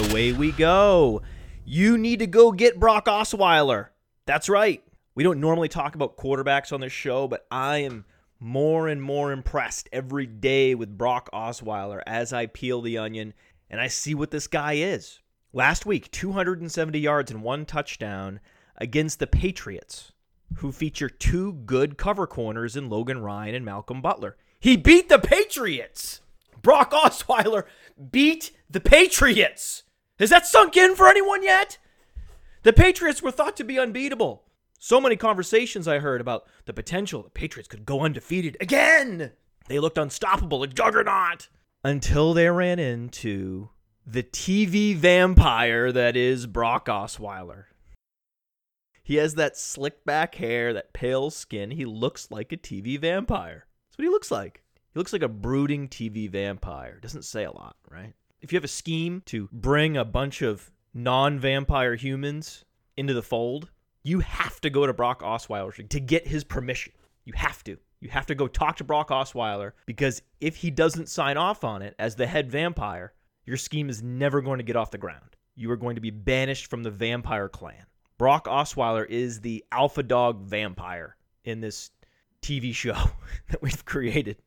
away we go. You need to go get Brock Osweiler. That's right. We don't normally talk about quarterbacks on this show, but I am more and more impressed every day with Brock Osweiler as I peel the onion and I see what this guy is. Last week, 270 yards and one touchdown against the Patriots, who feature two good cover corners in Logan Ryan and Malcolm Butler. He beat the Patriots. Brock Osweiler beat the Patriots. Has that sunk in for anyone yet? The Patriots were thought to be unbeatable. So many conversations I heard about the potential the Patriots could go undefeated again. They looked unstoppable, a juggernaut, until they ran into the TV vampire that is Brock Osweiler. He has that slick back hair, that pale skin. He looks like a TV vampire. That's what he looks like. He looks like a brooding TV vampire. Doesn't say a lot, right? If you have a scheme to bring a bunch of non vampire humans into the fold, you have to go to Brock Osweiler to get his permission. You have to. You have to go talk to Brock Osweiler because if he doesn't sign off on it as the head vampire, your scheme is never going to get off the ground. You are going to be banished from the vampire clan. Brock Osweiler is the alpha dog vampire in this TV show that we've created.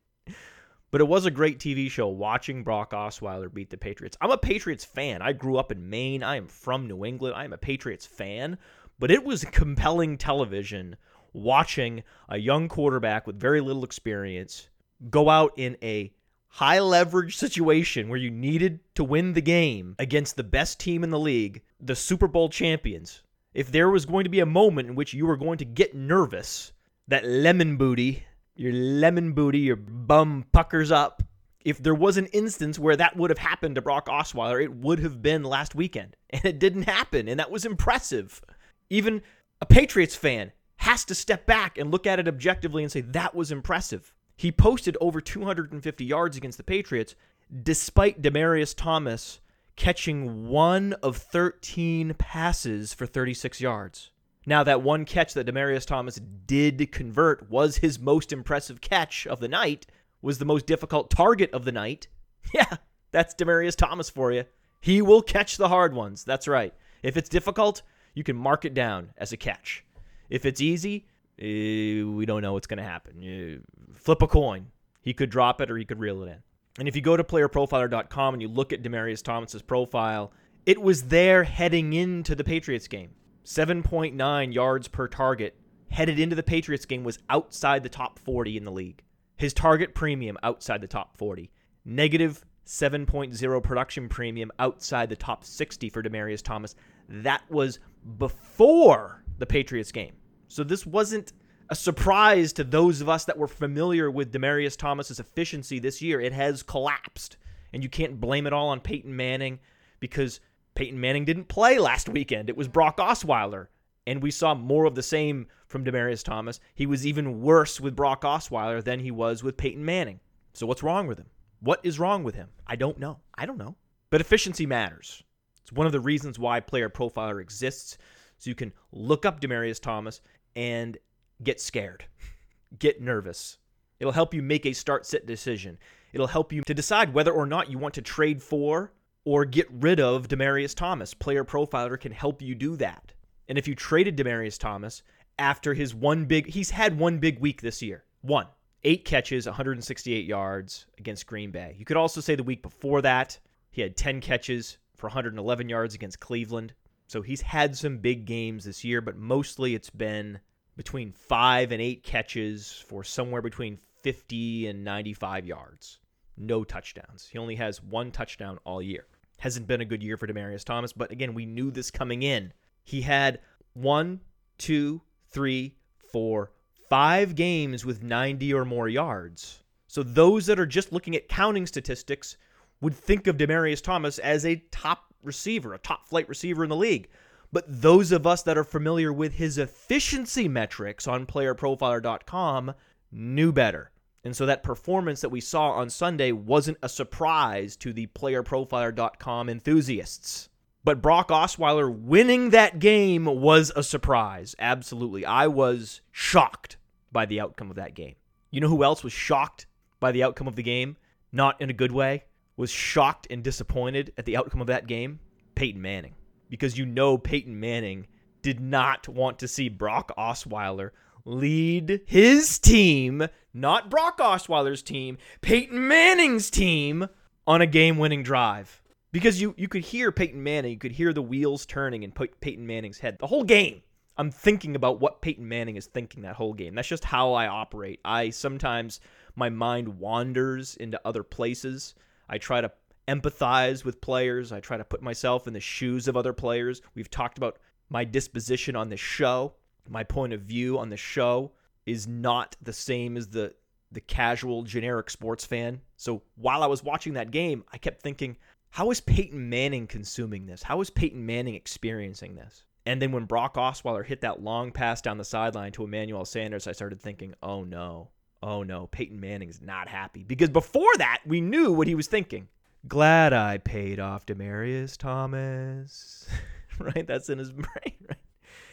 But it was a great TV show watching Brock Osweiler beat the Patriots. I'm a Patriots fan. I grew up in Maine. I am from New England. I am a Patriots fan. But it was compelling television watching a young quarterback with very little experience go out in a high leverage situation where you needed to win the game against the best team in the league, the Super Bowl champions. If there was going to be a moment in which you were going to get nervous, that lemon booty your lemon booty, your bum puckers up. If there was an instance where that would have happened to Brock Osweiler, it would have been last weekend. And it didn't happen, and that was impressive. Even a Patriots fan has to step back and look at it objectively and say, that was impressive. He posted over 250 yards against the Patriots, despite Demaryius Thomas catching one of 13 passes for 36 yards. Now, that one catch that Demaryius Thomas did convert was his most impressive catch of the night, was the most difficult target of the night. Yeah, that's Demaryius Thomas for you. He will catch the hard ones. That's right. If it's difficult, you can mark it down as a catch. If it's easy, eh, we don't know what's going to happen. You flip a coin. He could drop it or he could reel it in. And if you go to playerprofiler.com and you look at Demaryius Thomas's profile, it was there heading into the Patriots game. 7.9 yards per target headed into the Patriots game was outside the top 40 in the league. His target premium outside the top 40. Negative 7.0 production premium outside the top 60 for Demaryius Thomas. That was before the Patriots game. So this wasn't a surprise to those of us that were familiar with Demaryius Thomas's efficiency this year. It has collapsed. And you can't blame it all on Peyton Manning because Peyton Manning didn't play last weekend. It was Brock Osweiler. And we saw more of the same from Demaryius Thomas. He was even worse with Brock Osweiler than he was with Peyton Manning. So what's wrong with him? What is wrong with him? I don't know. I don't know. But efficiency matters. It's one of the reasons why Player Profiler exists. So you can look up Demaryius Thomas and get scared, get nervous. It'll help you make a start sit decision. It'll help you to decide whether or not you want to trade for or get rid of Demaryius Thomas. Player Profiler can help you do that. And if you traded Demaryius Thomas after his one big, he's had one big week this year. One. Eight catches, 168 yards against Green Bay. You could also say the week before that, he had 10 catches for 111 yards against Cleveland. So he's had some big games this year, but mostly it's been between five and eight catches for somewhere between 50 and 95 yards. No touchdowns. He only has one touchdown all year hasn't been a good year for Demaryius Thomas, but again, we knew this coming in. He had one, two, three, four, five games with 90 or more yards. So those that are just looking at counting statistics would think of Demaryius Thomas as a top receiver, a top flight receiver in the league. But those of us that are familiar with his efficiency metrics on playerprofiler.com knew better. And so that performance that we saw on Sunday wasn't a surprise to the playerprofiler.com enthusiasts. But Brock Osweiler winning that game was a surprise. Absolutely. I was shocked by the outcome of that game. You know who else was shocked by the outcome of the game? Not in a good way. Was shocked and disappointed at the outcome of that game? Peyton Manning because you know Peyton Manning did not want to see Brock Osweiler lead his team, not Brock Osweiler's team, Peyton Manning's team on a game-winning drive. Because you you could hear Peyton Manning, you could hear the wheels turning in Peyton Manning's head the whole game. I'm thinking about what Peyton Manning is thinking that whole game. That's just how I operate. I sometimes my mind wanders into other places. I try to empathize with players. I try to put myself in the shoes of other players. We've talked about my disposition on the show. My point of view on the show is not the same as the the casual generic sports fan. So while I was watching that game, I kept thinking, how is Peyton Manning consuming this? How is Peyton Manning experiencing this? And then when Brock Osweiler hit that long pass down the sideline to Emmanuel Sanders, I started thinking, oh no, oh no, Peyton Manning's not happy. Because before that, we knew what he was thinking. Glad I paid off Demaryius Thomas. right? That's in his brain, right?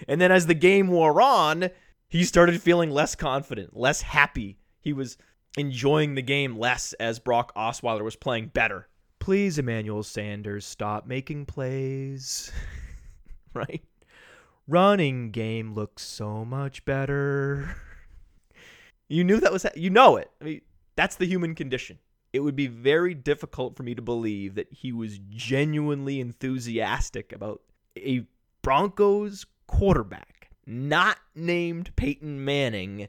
And then as the game wore on, he started feeling less confident, less happy. He was enjoying the game less as Brock Osweiler was playing better. Please, Emmanuel Sanders, stop making plays. right? Running game looks so much better. You knew that was you know it. I mean, that's the human condition it would be very difficult for me to believe that he was genuinely enthusiastic about a Broncos quarterback not named Peyton Manning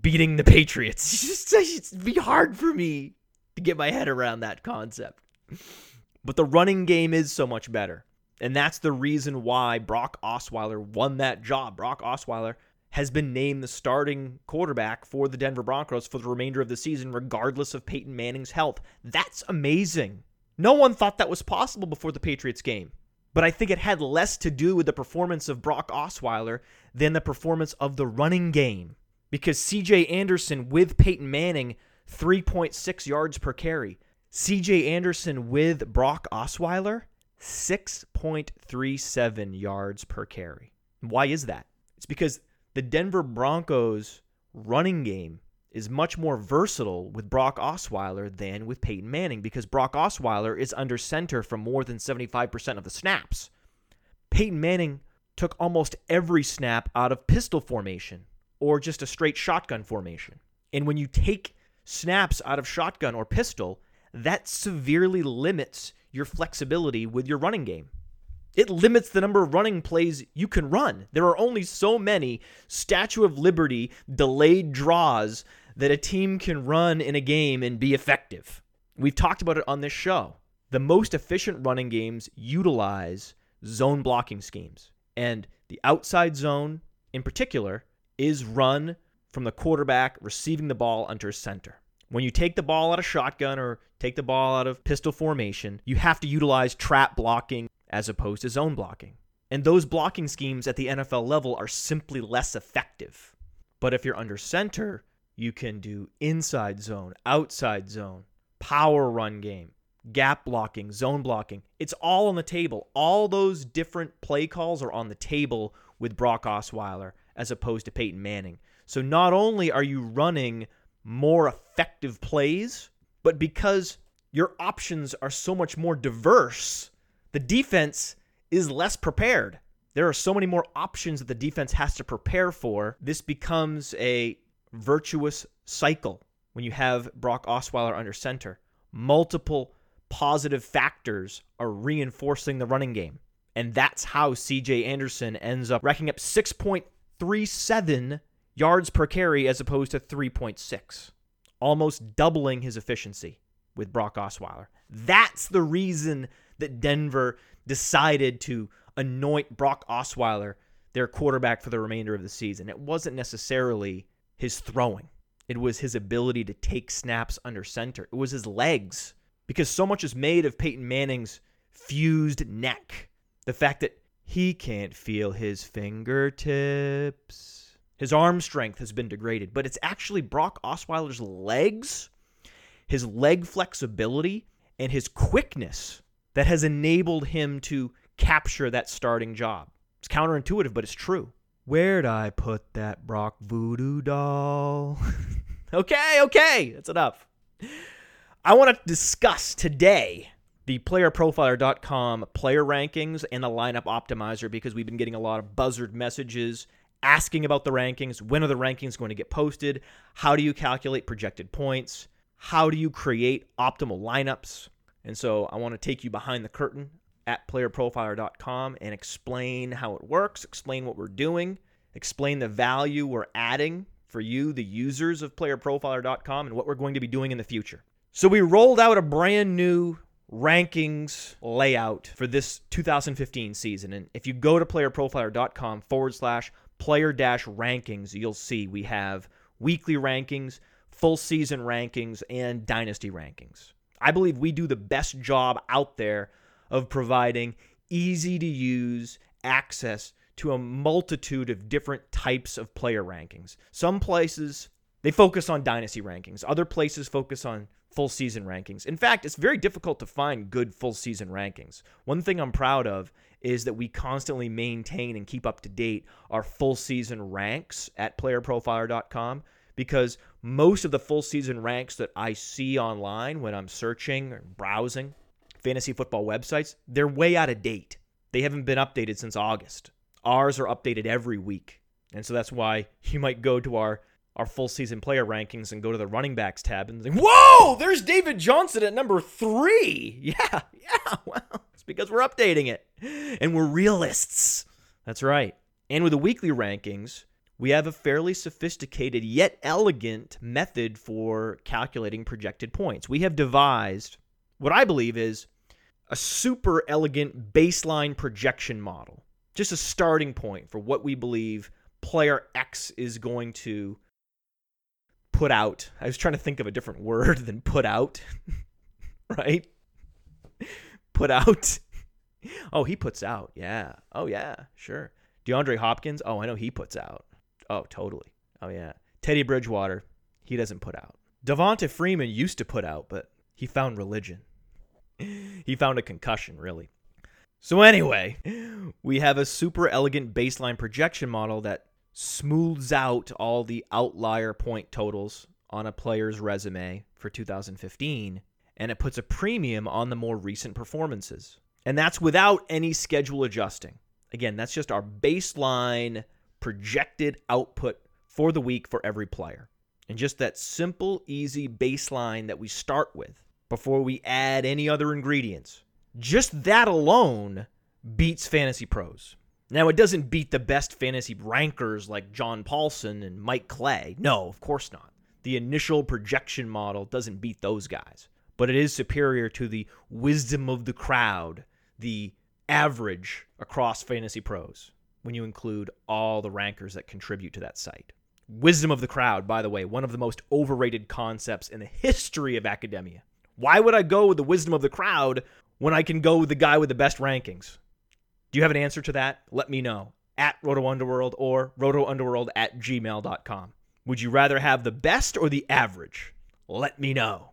beating the Patriots. It's just it'd be hard for me to get my head around that concept. But the running game is so much better. And that's the reason why Brock Osweiler won that job. Brock Osweiler has been named the starting quarterback for the Denver Broncos for the remainder of the season, regardless of Peyton Manning's health. That's amazing. No one thought that was possible before the Patriots game. But I think it had less to do with the performance of Brock Osweiler than the performance of the running game. Because CJ Anderson with Peyton Manning, 3.6 yards per carry. CJ Anderson with Brock Osweiler, 6.37 yards per carry. Why is that? It's because the Denver Broncos running game is much more versatile with Brock Osweiler than with Peyton Manning because Brock Osweiler is under center for more than 75% of the snaps. Peyton Manning took almost every snap out of pistol formation or just a straight shotgun formation. And when you take snaps out of shotgun or pistol, that severely limits your flexibility with your running game. It limits the number of running plays you can run. There are only so many Statue of Liberty delayed draws that a team can run in a game and be effective. We've talked about it on this show. The most efficient running games utilize zone blocking schemes. And the outside zone, in particular, is run from the quarterback receiving the ball under center. When you take the ball out of shotgun or take the ball out of pistol formation, you have to utilize trap blocking as opposed to zone blocking. And those blocking schemes at the NFL level are simply less effective. But if you're under center, you can do inside zone, outside zone, power run game, gap blocking, zone blocking. It's all on the table. All those different play calls are on the table with Brock Osweiler as opposed to Peyton Manning. So not only are you running more effective plays, but because your options are so much more diverse, the defense is less prepared. There are so many more options that the defense has to prepare for. This becomes a virtuous cycle when you have Brock Osweiler under center. Multiple positive factors are reinforcing the running game. And that's how CJ Anderson ends up racking up 6.37 yards per carry as opposed to 3.6, almost doubling his efficiency with Brock Osweiler. That's the reason that Denver decided to anoint Brock Osweiler their quarterback for the remainder of the season. It wasn't necessarily his throwing, it was his ability to take snaps under center, it was his legs. Because so much is made of Peyton Manning's fused neck. The fact that he can't feel his fingertips. His arm strength has been degraded, but it's actually Brock Osweiler's legs, his leg flexibility, and his quickness that has enabled him to capture that starting job. It's counterintuitive, but it's true. Where'd I put that Brock voodoo doll? okay, okay, that's enough. I want to discuss today the playerprofiler.com player rankings and the lineup optimizer because we've been getting a lot of buzzard messages asking about the rankings. When are the rankings going to get posted? How do you calculate projected points? How do you create optimal lineups? And so I want to take you behind the curtain at playerprofiler.com and explain how it works, explain what we're doing, explain the value we're adding for you, the users of playerprofiler.com, and what we're going to be doing in the future. So we rolled out a brand new rankings layout for this 2015 season. And if you go to playerprofiler.com forward slash player dash rankings, you'll see we have weekly rankings, full season rankings, and dynasty rankings. I believe we do the best job out there of providing easy to use access to a multitude of different types of player rankings. Some places they focus on dynasty rankings, other places focus on full season rankings. In fact, it's very difficult to find good full season rankings. One thing I'm proud of is that we constantly maintain and keep up to date our full season ranks at playerprofiler.com because most of the full season ranks that I see online when I'm searching or browsing fantasy football websites, they're way out of date. They haven't been updated since August. Ours are updated every week. And so that's why you might go to our our full season player rankings and go to the running backs tab and think, "Whoa, there's David Johnson at number 3." Yeah, yeah, well, it's because we're updating it. And we're realists. That's right. And with the weekly rankings, we have a fairly sophisticated yet elegant method for calculating projected points. We have devised what I believe is a super elegant baseline projection model, just a starting point for what we believe player X is going to put out. I was trying to think of a different word than put out, right? Put out. Oh, he puts out. Yeah. Oh, yeah. Sure. DeAndre Hopkins. Oh, I know he puts out. Oh, totally. Oh, yeah. Teddy Bridgewater, he doesn't put out. Devonta Freeman used to put out, but he found religion. he found a concussion, really. So, anyway, we have a super elegant baseline projection model that smooths out all the outlier point totals on a player's resume for 2015, and it puts a premium on the more recent performances. And that's without any schedule adjusting. Again, that's just our baseline projected output for the week for every player. And just that simple, easy baseline that we start with before we add any other ingredients. Just that alone beats Fantasy Pros. Now, it doesn't beat the best fantasy rankers like John Paulsen and Mike Clay. No, of course not. The initial projection model doesn't beat those guys, but it is superior to the wisdom of the crowd, the average across Fantasy Pros when you include all the rankers that contribute to that site. Wisdom of the crowd, by the way, one of the most overrated concepts in the history of academia. Why would I go with the wisdom of the crowd when I can go with the guy with the best rankings? Do you have an answer to that? Let me know at Roto Underworld or rotounderworld at gmail.com. Would you rather have the best or the average? Let me know.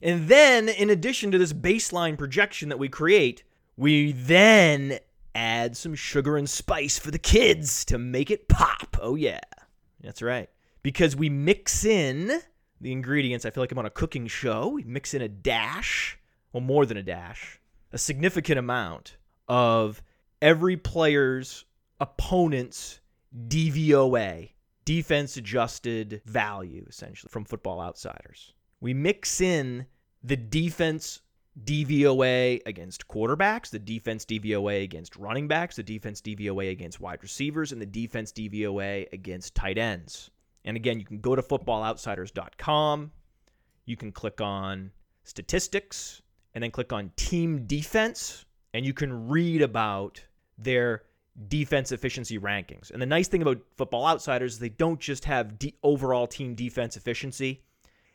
And then, in addition to this baseline projection that we create, we then add some sugar and spice for the kids to make it pop. Oh, yeah. That's right. Because we mix in the ingredients. I feel like I'm on a cooking show. We mix in a dash, well, more than a dash, a significant amount of every player's opponent's DVOA, defense adjusted value, essentially, from Football Outsiders. We mix in the defense DVOA against quarterbacks, the defense DVOA against running backs, the defense DVOA against wide receivers, and the defense DVOA against tight ends. And again, you can go to footballoutsiders.com. You can click on statistics and then click on team defense, and you can read about their defense efficiency rankings. And the nice thing about Football Outsiders is they don't just have de- overall team defense efficiency,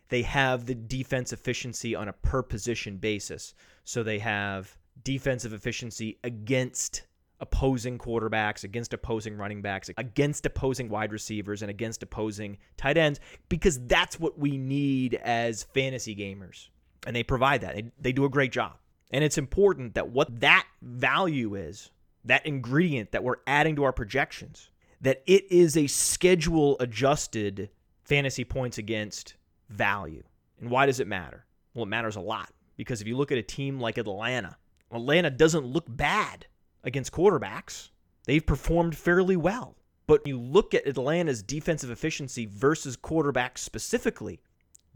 they have the defense efficiency on a per position basis. So they have defensive efficiency against opposing quarterbacks, against opposing running backs, against opposing wide receivers, and against opposing tight ends, because that's what we need as fantasy gamers. And they provide that. They, they do a great job. And it's important that what that value is that ingredient that we're adding to our projections, that it is a schedule adjusted fantasy points against value. And why does it matter? Well, it matters a lot Because if you look at a team like Atlanta, Atlanta doesn't look bad against quarterbacks. They've performed fairly well. But you look at Atlanta's defensive efficiency versus quarterbacks specifically,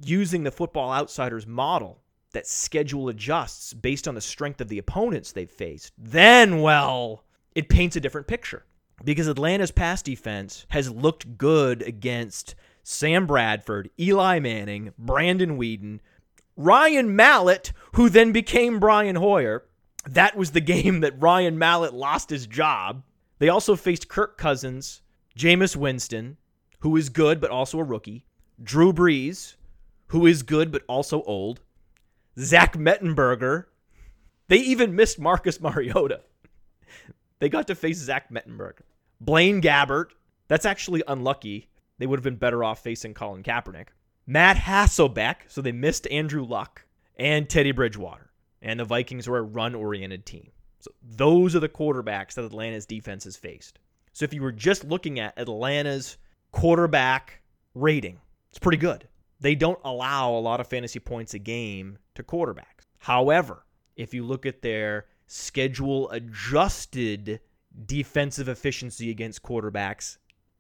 using the Football Outsiders model that schedule adjusts based on the strength of the opponents they've faced, then, well, it paints a different picture. Because Atlanta's pass defense has looked good against Sam Bradford, Eli Manning, Brandon Weeden, Ryan Mallett, who then became Brian Hoyer. That was the game that Ryan Mallett lost his job. They also faced Kirk Cousins, Jameis Winston, who is good but also a rookie, Drew Brees, who is good but also old, Zach Mettenberger. They even missed Marcus Mariota. They got to face Zach Mettenberger. Blaine Gabbert. That's actually unlucky. They would have been better off facing Colin Kaepernick. Matt Hasselbeck. So they missed Andrew Luck and Teddy Bridgewater. And the Vikings are a run oriented team. So those are the quarterbacks that Atlanta's defense has faced. So if you were just looking at Atlanta's quarterback rating, it's pretty good. They don't allow a lot of fantasy points a game to quarterbacks. However, if you look at their schedule adjusted defensive efficiency against quarterbacks,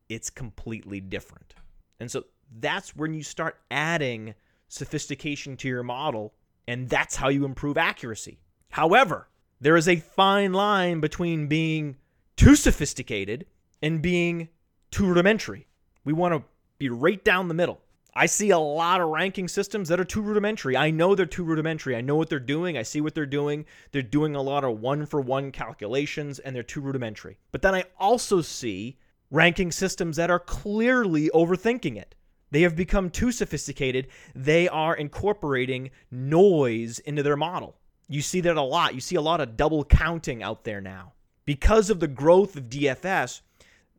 it's completely different. And so that's when you start adding sophistication to your model, and that's how you improve accuracy. However, there is a fine line between being too sophisticated and being too rudimentary. We want to be right down the middle. I see a lot of ranking systems that are too rudimentary. I know they're too rudimentary. I know what they're doing. I see what they're doing. They're doing a lot of one for one calculations and they're too rudimentary. But then I also see ranking systems that are clearly overthinking it. They have become too sophisticated. They are incorporating noise into their model. You see that a lot. You see a lot of double counting out there now. Because of the growth of DFS,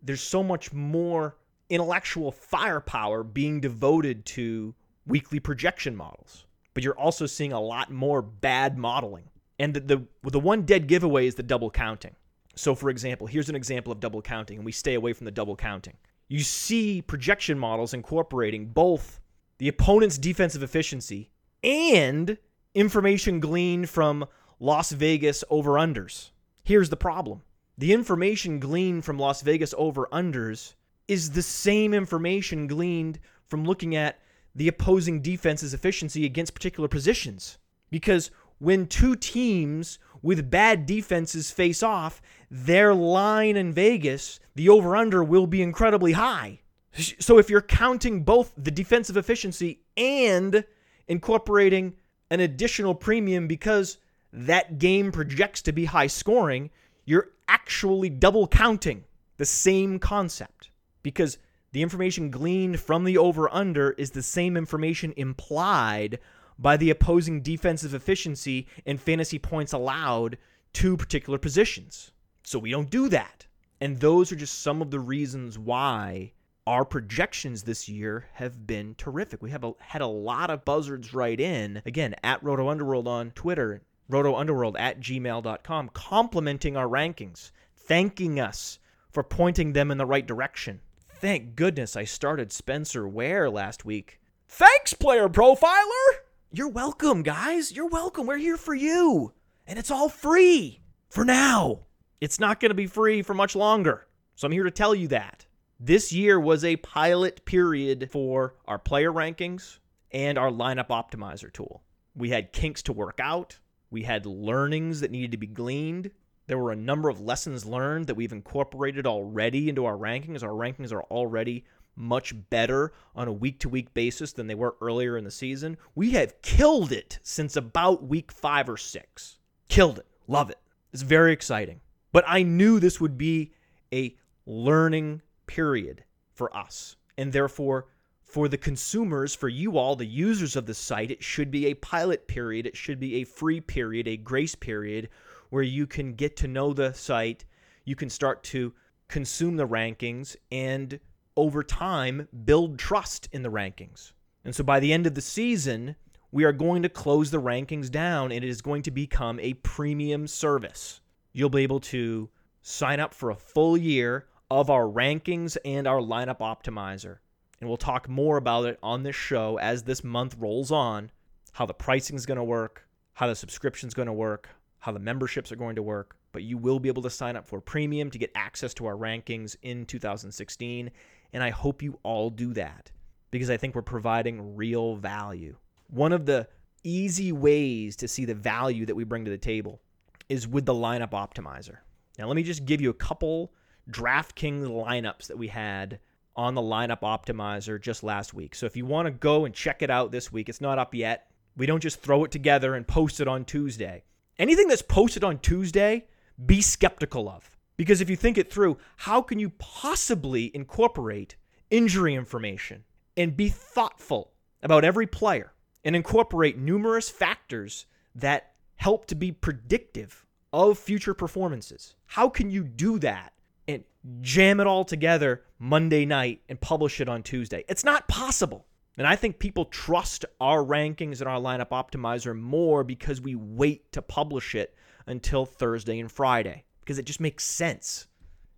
there's so much more intellectual firepower being devoted to weekly projection models. But you're also seeing a lot more bad modeling. And the, the, the one dead giveaway is the double counting. So, for example, here's an example of double counting, and we stay away from the double counting. You see projection models incorporating both the opponent's defensive efficiency and information gleaned from Las Vegas over unders. Here's the problem the information gleaned from Las Vegas over unders is the same information gleaned from looking at the opposing defense's efficiency against particular positions. Because when two teams with bad defenses face off, their line in Vegas, the over under, will be incredibly high. So if you're counting both the defensive efficiency and incorporating an additional premium because that game projects to be high scoring, you're actually double counting the same concept because the information gleaned from the over under is the same information implied by the opposing defensive efficiency and fantasy points allowed to particular positions. So we don't do that. And those are just some of the reasons why our projections this year have been terrific. We have a, had a lot of buzzards write in, again, at Roto Underworld on Twitter, rotounderworld at gmail.com, complimenting our rankings, thanking us for pointing them in the right direction. Thank goodness I started Spencer Ware last week. Thanks, player profiler! You're welcome, guys. You're welcome. We're here for you. And it's all free for now. It's not going to be free for much longer. So I'm here to tell you that. This year was a pilot period for our player rankings and our lineup optimizer tool. We had kinks to work out, we had learnings that needed to be gleaned, there were a number of lessons learned that we've incorporated already into our rankings. Our rankings are already much better on a week to week basis than they were earlier in the season. We have killed it since about week five or six. Killed it. Love it. It's very exciting. But I knew this would be a learning period for us. And therefore, for the consumers, for you all, the users of the site, it should be a pilot period. It should be a free period, a grace period where you can get to know the site, you can start to consume the rankings, and over time build trust in the rankings. And so by the end of the season, we are going to close the rankings down and it is going to become a premium service. You'll be able to sign up for a full year of our rankings and our lineup optimizer. And we'll talk more about it on this show as this month rolls on, how the pricing is going to work, how the subscription's going to work, how the memberships are going to work, but you will be able to sign up for premium to get access to our rankings in 2016. And I hope you all do that because I think we're providing real value. One of the easy ways to see the value that we bring to the table is with the lineup optimizer. Now, let me just give you a couple DraftKings lineups that we had on the lineup optimizer just last week. So if you want to go and check it out this week, it's not up yet. We don't just throw it together and post it on Tuesday. Anything that's posted on Tuesday, be skeptical of. Because if you think it through, how can you possibly incorporate injury information and be thoughtful about every player and incorporate numerous factors that help to be predictive of future performances? How can you do that and jam it all together Monday night and publish it on Tuesday? It's not possible. And I think people trust our rankings and our lineup optimizer more because we wait to publish it until Thursday and Friday because it just makes sense.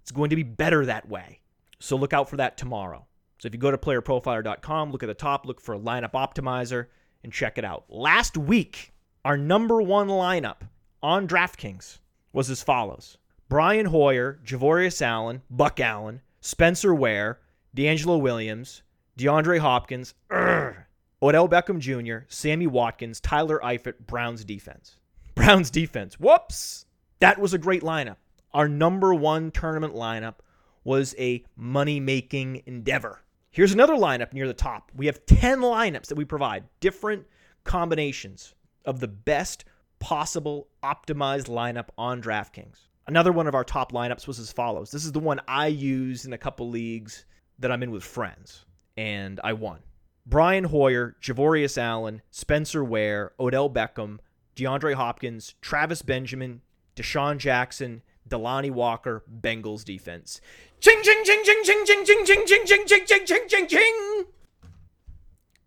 It's going to be better that way. So look out for that tomorrow. So if you go to playerprofiler.com, look at the top, look for lineup optimizer, and check it out. Last week, our number one lineup on DraftKings was as follows Brian Hoyer, Javorius Allen, Buck Allen, Spencer Ware, DeAngelo Williams, DeAndre Hopkins, urgh, Odell Beckham Jr., Sammy Watkins, Tyler Eifert, Browns defense. Browns defense. Whoops. That was a great lineup. Our number one tournament lineup was a money making endeavor. Here's another lineup near the top. We have 10 lineups that we provide, different combinations of the best possible optimized lineup on DraftKings. Another one of our top lineups was as follows. This is the one I use in a couple leagues that I'm in with friends and I won. Brian Hoyer, Javorius Allen, Spencer Ware, Odell Beckham, DeAndre Hopkins, Travis Benjamin, DeSean Jackson, Delanie Walker, Bengals defense. Ching ching ching ching ching ching ching ching ching ching ching ching ching ching ching.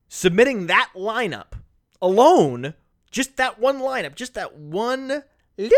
Submitting that lineup alone, just that one lineup, just that one little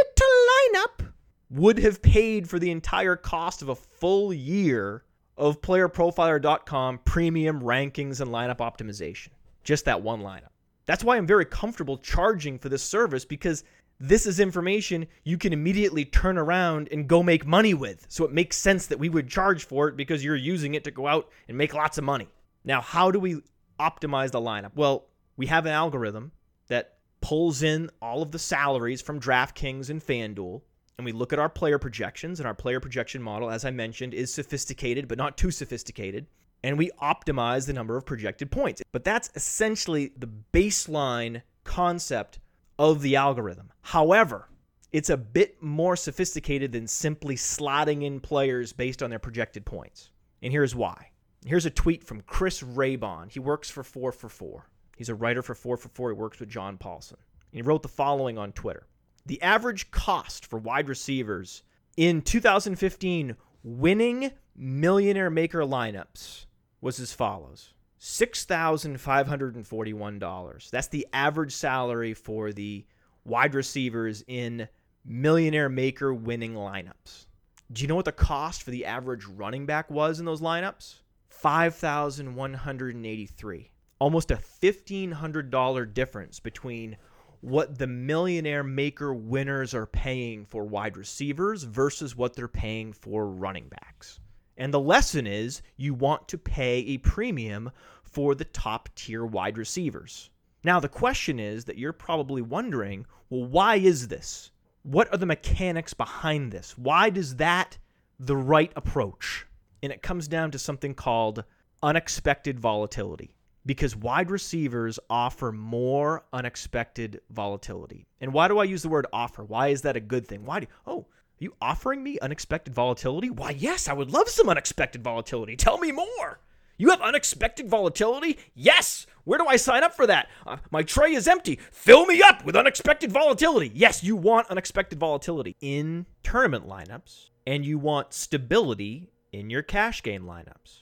lineup would have paid for the entire cost of a full year of playerprofiler.com premium rankings and lineup optimization. Just that one lineup. That's why I'm very comfortable charging for this service because this is information you can immediately turn around and go make money with. So it makes sense that we would charge for it because you're using it to go out and make lots of money. Now, how do we optimize the lineup? Well, we have an algorithm that pulls in all of the salaries from DraftKings and FanDuel and we look at our player projections, and our player projection model, as I mentioned, is sophisticated, but not too sophisticated. And we optimize the number of projected points. But that's essentially the baseline concept of the algorithm. However, it's a bit more sophisticated than simply slotting in players based on their projected points. And here's why. Here's a tweet from Chris Raybon. He works for 4 for 4. He's a writer for 4 for 4. He works with John Paulsen. He wrote the following on Twitter the average cost for wide receivers in 2015 winning millionaire maker lineups was as follows $6,541. That's the average salary for the wide receivers in millionaire maker winning lineups. Do you know what the cost for the average running back was in those lineups? 5,183. Almost a $1,500 difference between what the millionaire maker winners are paying for wide receivers versus what they're paying for running backs. And the lesson is you want to pay a premium for the top tier wide receivers. Now, the question is that you're probably wondering well, why is this? What are the mechanics behind this? Why does that the right approach? And it comes down to something called unexpected volatility because wide receivers offer more unexpected volatility. And why do I use the word offer? Why is that a good thing? Why do oh, you offering me unexpected volatility? Why, yes, I would love some unexpected volatility. Tell me more. You have unexpected volatility? Yes. Where do I sign up for that? Uh, my tray is empty. Fill me up with unexpected volatility. Yes, you want unexpected volatility in tournament lineups, and you want stability in your cash game lineups.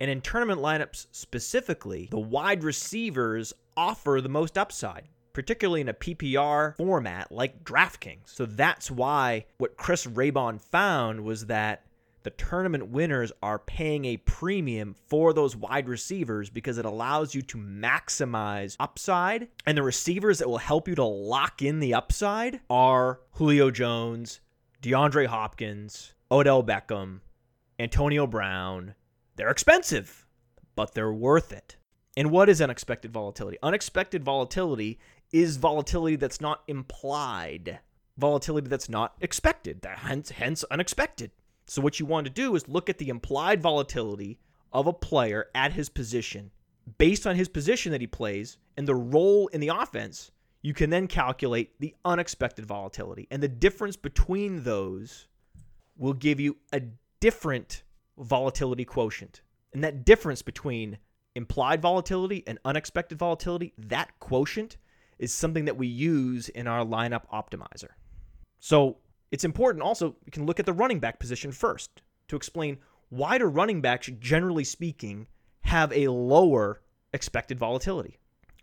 And in tournament lineups specifically, the wide receivers offer the most upside, particularly in a PPR format like DraftKings. So that's why what Chris Raybon found was that the tournament winners are paying a premium for those wide receivers because it allows you to maximize upside. And the receivers that will help you to lock in the upside are Julio Jones, DeAndre Hopkins, Odell Beckham, Antonio Brown. They're expensive, but they're worth it. And what is unexpected volatility? Unexpected volatility is volatility that's not implied, volatility that's not expected, that hence, hence unexpected. So what you want to do is look at the implied volatility of a player at his position. Based on his position that he plays and the role in the offense, you can then calculate the unexpected volatility. And the difference between those will give you a different volatility quotient. And that difference between implied volatility and unexpected volatility, that quotient is something that we use in our lineup optimizer. So it's important also, we can look at the running back position first to explain why do running backs, generally speaking, have a lower expected volatility?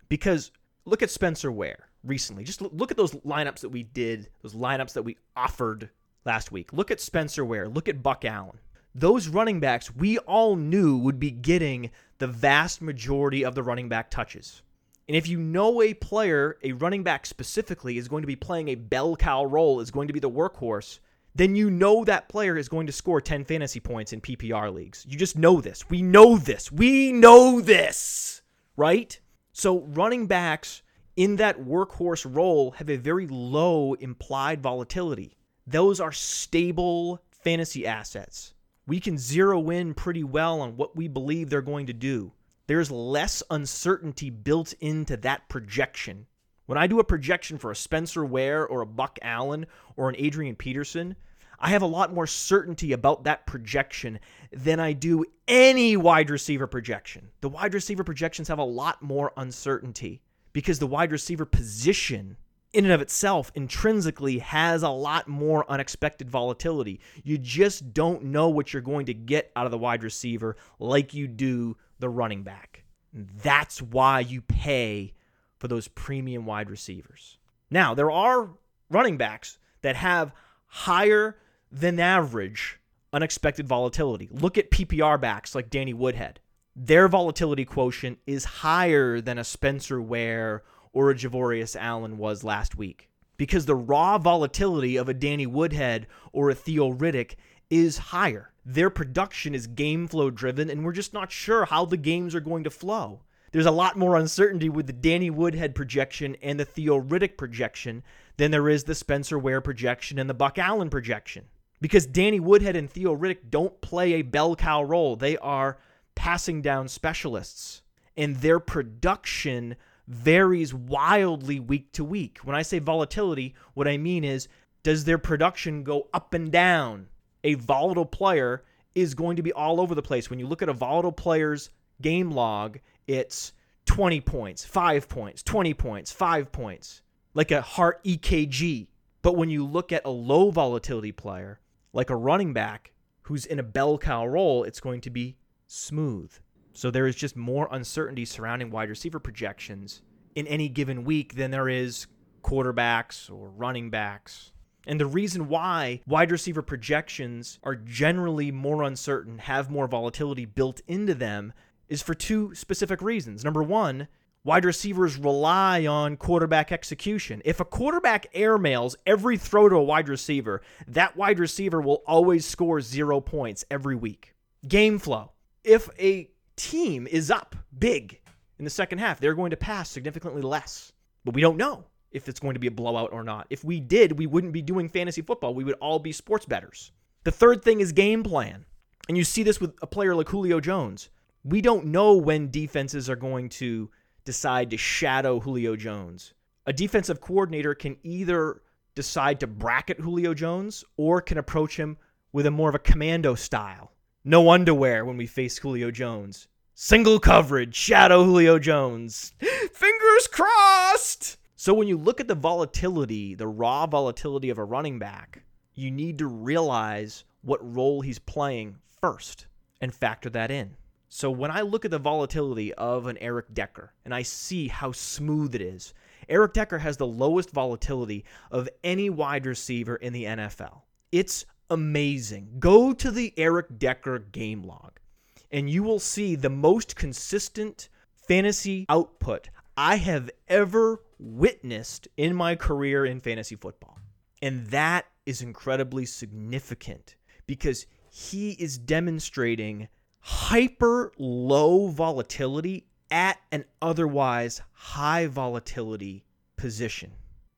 Because look at Spencer Ware recently. Just look at those lineups that we did, those lineups that we offered last week. Look at Spencer Ware. Look at Buck Allen. Those running backs we all knew would be getting the vast majority of the running back touches. And if you know a player, a running back specifically, is going to be playing a bell cow role, is going to be the workhorse, then you know that player is going to score 10 fantasy points in PPR leagues. You just know this. We know this. We know this, right? So running backs in that workhorse role have a very low implied volatility. Those are stable fantasy assets. We can zero in pretty well on what we believe they're going to do there's less uncertainty built into that projection. When I do a projection for a Spencer Ware or a Buck Allen or an Adrian Peterson, I have a lot more certainty about that projection than I do any wide receiver projection. The wide receiver projections have a lot more uncertainty because the wide receiver position in and of itself intrinsically has a lot more unexpected volatility. You just don't know what you're going to get out of the wide receiver like you do the running back. That's why you pay for those premium wide receivers. Now, there are running backs that have higher than average unexpected volatility. Look at PPR backs like Danny Woodhead. Their volatility quotient is higher than a Spencer Ware or a Javorius Allen was last week because the raw volatility of a Danny Woodhead or a Theo Riddick is higher. Their production is game flow driven, and we're just not sure how the games are going to flow. There's a lot more uncertainty with the Danny Woodhead projection and the Theo Riddick projection than there is the Spencer Ware projection and the Buck Allen projection. Because Danny Woodhead and Theo Riddick don't play a bell cow role. They are passing down specialists. And their production varies wildly week to week. When I say volatility, what I mean is does their production go up and down? A volatile player is going to be all over the place. When you look at a volatile player's game log, it's 20 points, 5 points, 20 points, 5 points, like a heart EKG. But when you look at a low volatility player, like a running back who's in a bell cow role, it's going to be smooth. So there is just more uncertainty surrounding wide receiver projections in any given week than there is quarterbacks or running backs. And the reason why wide receiver projections are generally more uncertain, have more volatility built into them, is for two specific reasons. Number one, wide receivers rely on quarterback execution. If a quarterback airmails every throw to a wide receiver, that wide receiver will always score zero points every week. Game flow. If a team is up big in the second half, they're going to pass significantly less. But we don't know if it's going to be a blowout or not. If we did, we wouldn't be doing fantasy football. We would all be sports betters. The third thing is game plan. And you see this with a player like Julio Jones. We don't know when defenses are going to decide to shadow Julio Jones. A defensive coordinator can either decide to bracket Julio Jones or can approach him with a more of a commando style. No underwear when we face Julio Jones. Single coverage, shadow Julio Jones. Fingers crossed! So when you look at the volatility, the raw volatility of a running back, you need to realize what role he's playing first and factor that in. So when I look at the volatility of an Eric Decker and I see how smooth it is, Eric Decker has the lowest volatility of any wide receiver in the NFL. It's amazing. Go to the Eric Decker game log and you will see the most consistent fantasy output I have ever witnessed in my career in fantasy football. And that is incredibly significant because he is demonstrating hyper low volatility at an otherwise high volatility position.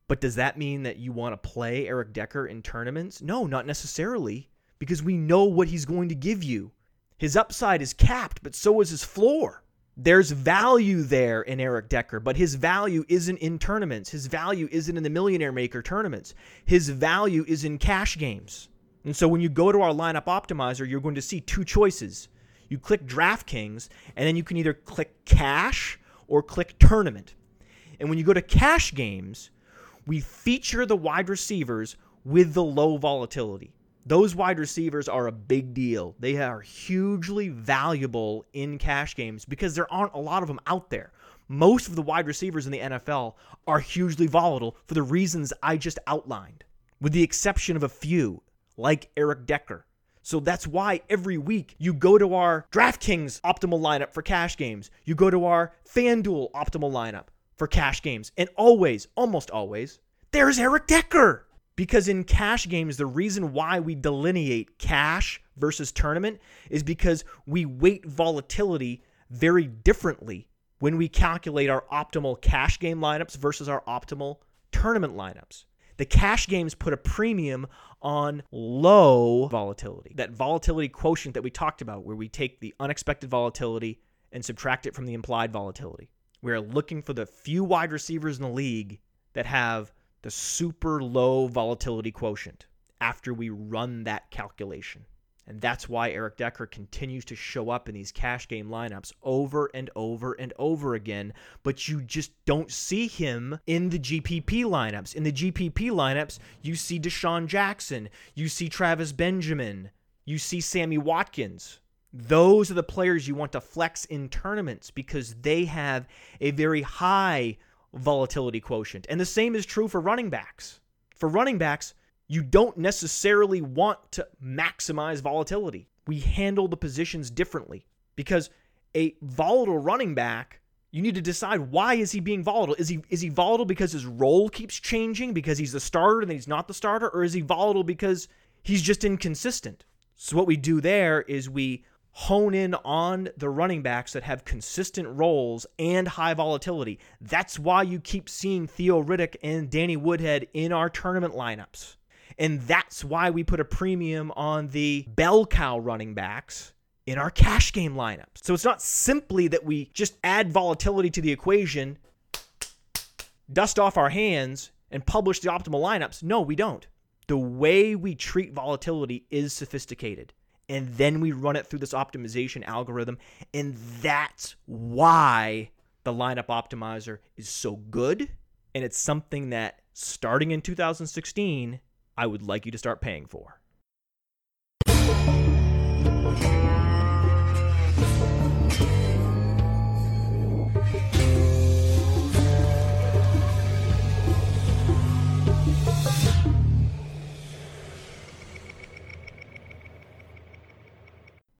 But does that mean that you want to play Eric Decker in tournaments? No, not necessarily, because we know what he's going to give you. His upside is capped, but so is his floor. There's value there in Eric Decker, but his value isn't in tournaments. His value isn't in the Millionaire Maker tournaments. His value is in cash games. And so when you go to our lineup optimizer, you're going to see two choices. You click DraftKings, and then you can either click cash or click tournament. And when you go to cash games, we feature the wide receivers with the low volatility. Those wide receivers are a big deal. They are hugely valuable in cash games because there aren't a lot of them out there. Most of the wide receivers in the NFL are hugely volatile for the reasons I just outlined, with the exception of a few, like Eric Decker. So that's why every week you go to our DraftKings optimal lineup for cash games. You go to our FanDuel optimal lineup for cash games. And always, almost always, there's Eric Decker. Because in cash games, the reason why we delineate cash versus tournament is because we weight volatility very differently when we calculate our optimal cash game lineups versus our optimal tournament lineups. The cash games put a premium on low volatility. That volatility quotient that we talked about, where we take the unexpected volatility and subtract it from the implied volatility. We're looking for the few wide receivers in the league that have the super low volatility quotient after we run that calculation. And that's why Eric Decker continues to show up in these cash game lineups over and over and over again. But you just don't see him in the GPP lineups. In the GPP lineups, you see DeSean Jackson, you see Travis Benjamin, you see Sammy Watkins. Those are the players you want to flex in tournaments because they have a very high volatility quotient. And the same is true for running backs. For running backs, you don't necessarily want to maximize volatility. We handle the positions differently because a volatile running back, you need to decide why is he being volatile? Is he is he volatile because his role keeps changing because he's the starter and he's not the starter or is he volatile because he's just inconsistent? So what we do there is we hone in on the running backs that have consistent roles and high volatility. That's why you keep seeing Theo Riddick and Danny Woodhead in our tournament lineups. And that's why we put a premium on the bell cow running backs in our cash game lineups. So it's not simply that we just add volatility to the equation, dust off our hands, and publish the optimal lineups. No, we don't. The way we treat volatility is sophisticated and then we run it through this optimization algorithm. And that's why the lineup optimizer is so good. And it's something that starting in 2016, I would like you to start paying for.